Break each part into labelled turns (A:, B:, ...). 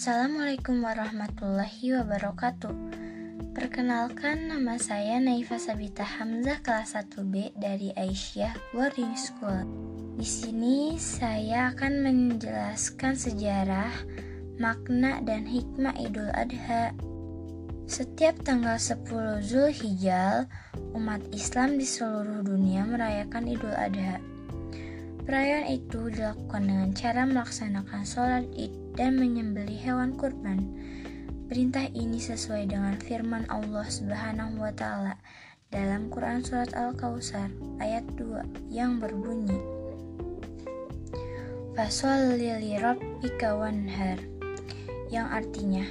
A: Assalamualaikum warahmatullahi wabarakatuh. Perkenalkan nama saya Naifa Sabita Hamzah kelas 1B dari Aisyah Boarding School. Di sini saya akan menjelaskan sejarah, makna dan hikmah Idul Adha. Setiap tanggal 10 Zulhijjah, umat Islam di seluruh dunia merayakan Idul Adha. Perayaan itu dilakukan dengan cara melaksanakan sholat id dan menyembelih hewan kurban. Perintah ini sesuai dengan firman Allah Subhanahu wa taala dalam Quran surat Al-Kautsar ayat 2 yang berbunyi Fasholli li rabbika yang artinya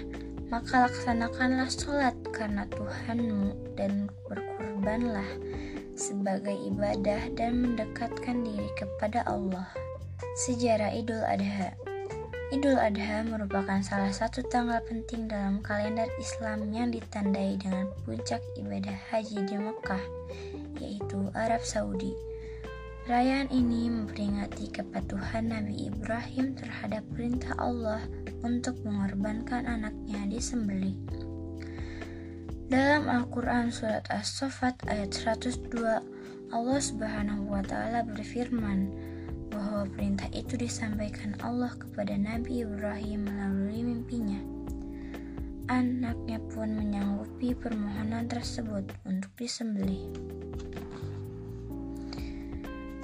A: maka laksanakanlah sholat karena Tuhanmu dan berkurbanlah sebagai ibadah dan mendekatkan diri kepada Allah. Sejarah Idul Adha Idul Adha merupakan salah satu tanggal penting dalam kalender Islam yang ditandai dengan puncak ibadah haji di Mekah, yaitu Arab Saudi. Perayaan ini memperingati kepatuhan Nabi Ibrahim terhadap perintah Allah untuk mengorbankan anaknya di sembelih. Dalam Al-Quran Surat As-Sofat ayat 102, Allah Subhanahu wa Ta'ala berfirman, bahwa perintah itu disampaikan Allah kepada Nabi Ibrahim melalui mimpinya. Anaknya pun menyanggupi permohonan tersebut untuk disembelih.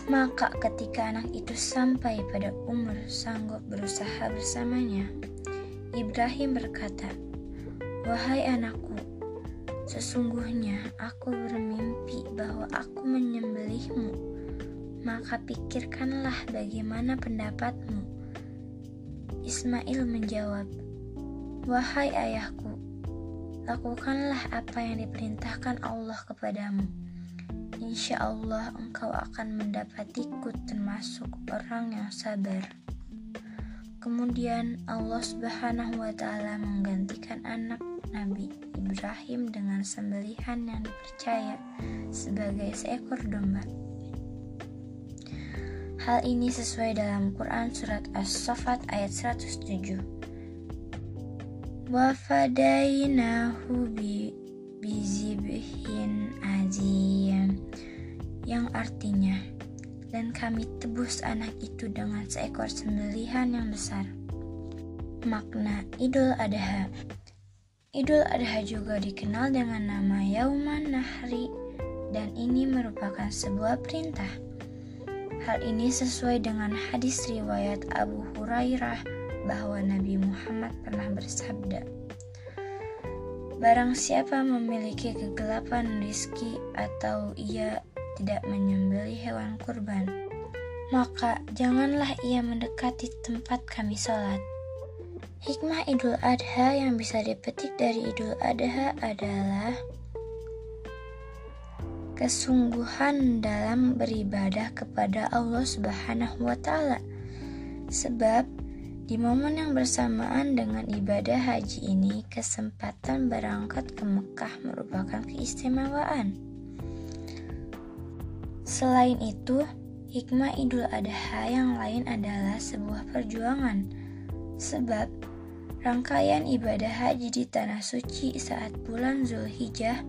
A: Maka ketika anak itu sampai pada umur sanggup berusaha bersamanya, Ibrahim berkata, Wahai anakku, sesungguhnya aku bermimpi bahwa aku menyembelihmu maka pikirkanlah bagaimana pendapatmu. Ismail menjawab, Wahai ayahku, lakukanlah apa yang diperintahkan Allah kepadamu. Insya Allah engkau akan mendapatiku termasuk orang yang sabar. Kemudian Allah Subhanahu wa taala menggantikan anak Nabi Ibrahim dengan sembelihan yang dipercaya sebagai seekor domba. Hal ini sesuai dalam Quran Surat As-Safat ayat 107. Wafadainahu bi bizibhin azim yang artinya dan kami tebus anak itu dengan seekor sembelihan yang besar. Makna Idul Adha Idul Adha juga dikenal dengan nama Yauman Nahri dan ini merupakan sebuah perintah Hal ini sesuai dengan hadis riwayat Abu Hurairah bahwa Nabi Muhammad pernah bersabda, Barang siapa memiliki kegelapan rizki atau ia tidak menyembeli hewan kurban, maka janganlah ia mendekati tempat kami sholat. Hikmah Idul Adha yang bisa dipetik dari Idul Adha adalah kesungguhan dalam beribadah kepada Allah Subhanahu wa taala. Sebab di momen yang bersamaan dengan ibadah haji ini, kesempatan berangkat ke Mekah merupakan keistimewaan. Selain itu, hikmah Idul Adha yang lain adalah sebuah perjuangan. Sebab rangkaian ibadah haji di tanah suci saat bulan Zulhijjah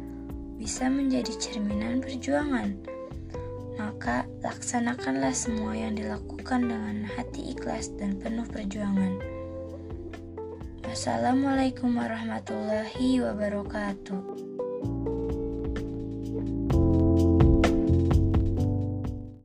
A: bisa menjadi cerminan perjuangan. Maka laksanakanlah semua yang dilakukan dengan hati ikhlas dan penuh perjuangan. Wassalamualaikum warahmatullahi wabarakatuh.